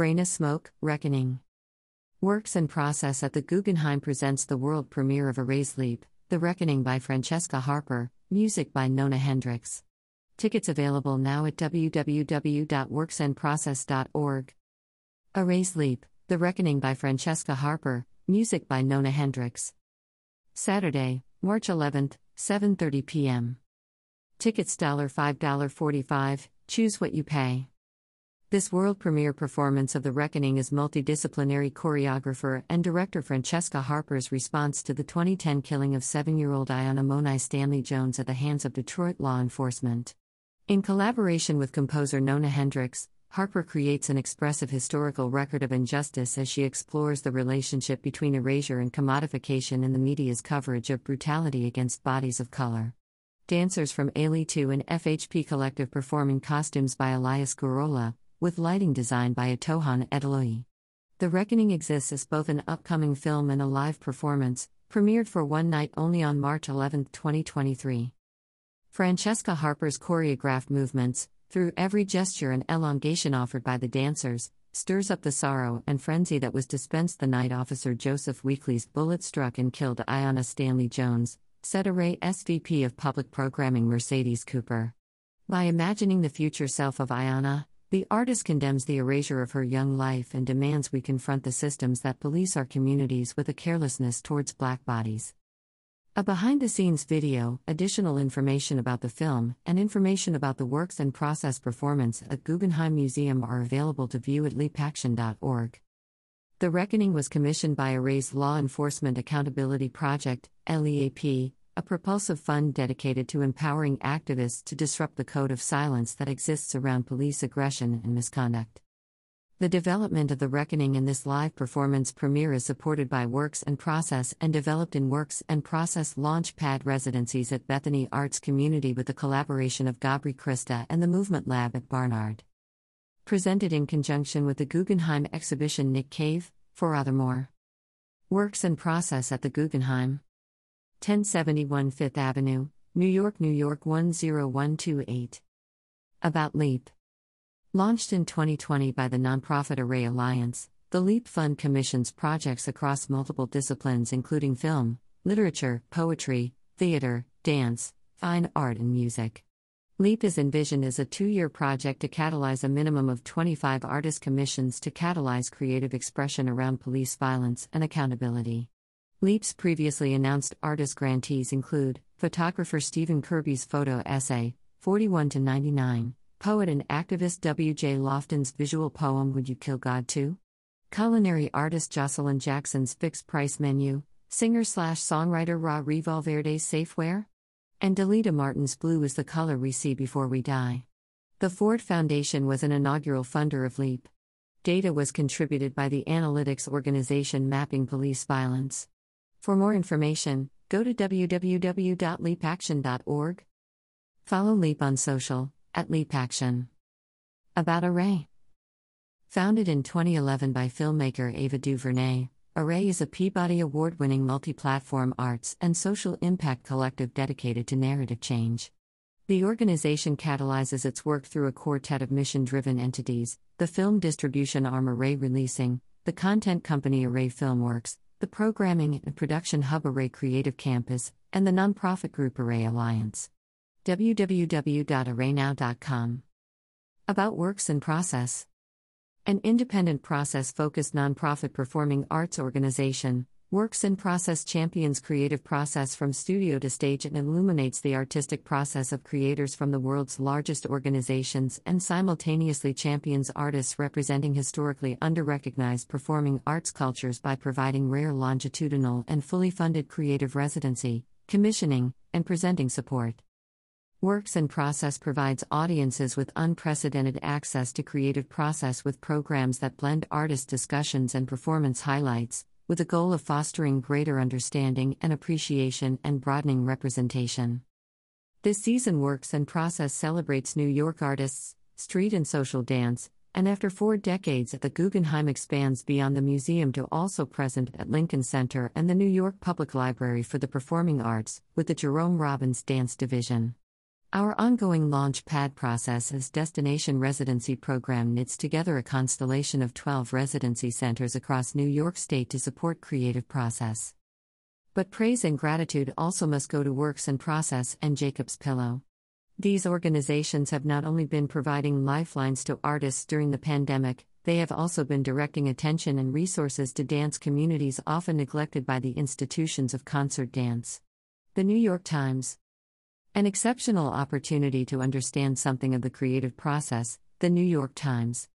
Brain of Smoke, Reckoning. Works and Process at the Guggenheim presents the world premiere of Array LEAP, The Reckoning by Francesca Harper, music by Nona Hendryx. Tickets available now at www.worksandprocess.org. Array LEAP, The Reckoning by Francesca Harper, music by Nona Hendryx. Saturday, March 11th, 7:30 p.m. Tickets $5.45, choose what you pay. This world premiere performance of The Reckoning is multidisciplinary choreographer and director Francesca Harper's response to the 2010 killing of seven year old Aiyana Monai Stanley Jones at the hands of Detroit law enforcement. In collaboration with composer Nona Hendryx, Harper creates an expressive historical record of injustice as she explores the relationship between erasure and commodification in the media's coverage of brutality against bodies of color. Dancers from Ailey 2 and FHP Collective performing costumes by Elias Gorola, with lighting design by Atohan Edeloi. The Reckoning exists as both an upcoming film and a live performance, premiered for one night only on March 11, 2023. Francesca Harper's choreographed movements, through every gesture and elongation offered by the dancers, stirs up the sorrow and frenzy that was dispensed the night Officer Joseph Weekley's bullet struck and killed Aiyana Stanley Jones, said Array SVP of Public Programming Mercedes Cooper. By imagining the future self of Aiyana, the artist condemns the erasure of her young life and demands we confront the systems that police our communities with a carelessness towards black bodies. A behind the scenes video, additional information about the film, and information about the works and process performance at Guggenheim Museum are available to view at leapaction.org. The Reckoning was commissioned by Array Law Enforcement Accountability Project, LEAP, a propulsive fund dedicated to empowering activists to disrupt the code of silence that exists around police aggression and misconduct. The development of The Reckoning in this live performance premiere is supported by Works and Process and developed in Works and Process Launchpad residencies at Bethany Arts Community with the collaboration of Gabri Christa and the Movement Lab at Barnard. Presented in conjunction with the Guggenheim exhibition Nick Cave, Forothermore. Works and Process at the Guggenheim. 1071 Fifth Avenue, New York, New York 10128. About LEAP. Launched in 2020 by the nonprofit Array Alliance, the LEAP Fund commissions projects across multiple disciplines including film, literature, poetry, theater, dance, fine art, and music. LEAP is envisioned as a two year project to catalyze a minimum of 25 artist commissions to catalyze creative expression around police violence and accountability. LEAP's previously announced artist grantees include photographer Stephen Kirby's photo essay, 41 to 99, poet and activist W.J. Lofton's visual poem Would You Kill God Too? Culinary artist Jocelyn Jackson's fixed price menu, singer slash songwriter Ra Revolverde's Safeware? And Delita Martin's Blue is the color we see before we die. The Ford Foundation was an inaugural funder of LEAP. Data was contributed by the analytics organization Mapping Police Violence. For more information, go to www.leapaction.org. Follow LEAP on social, at LEAP Action. About Array. Founded in 2011 by filmmaker Ava DuVernay, Array is a Peabody Award winning multi platform arts and social impact collective dedicated to narrative change. The organization catalyzes its work through a quartet of mission driven entities the film distribution arm Array Releasing, the content company Array Filmworks, the Programming and Production Hub Array Creative Campus, and the nonprofit group Array Alliance. www.arraynow.com. About Works and Process An independent process focused nonprofit performing arts organization, Works in Process champions creative process from studio to stage and illuminates the artistic process of creators from the world's largest organizations and simultaneously champions artists representing historically underrecognized performing arts cultures by providing rare longitudinal and fully funded creative residency, commissioning, and presenting support. Works and Process provides audiences with unprecedented access to creative process with programs that blend artist discussions and performance highlights with the goal of fostering greater understanding and appreciation and broadening representation. This season Works and Process celebrates New York artists, street and social dance, and after four decades at the Guggenheim expands beyond the museum to also present at Lincoln Center and the New York Public Library for the Performing Arts, with the Jerome Robbins Dance Division. Our ongoing Launchpad process as destination residency program knits together a constellation of 12 residency centers across New York State to support creative process. But praise and gratitude also must go to Works and Process and Jacob's Pillow. These organizations have not only been providing lifelines to artists during the pandemic, they have also been directing attention and resources to dance communities often neglected by the institutions of concert dance. The New York Times. An exceptional opportunity to understand something of the creative process, The New York Times.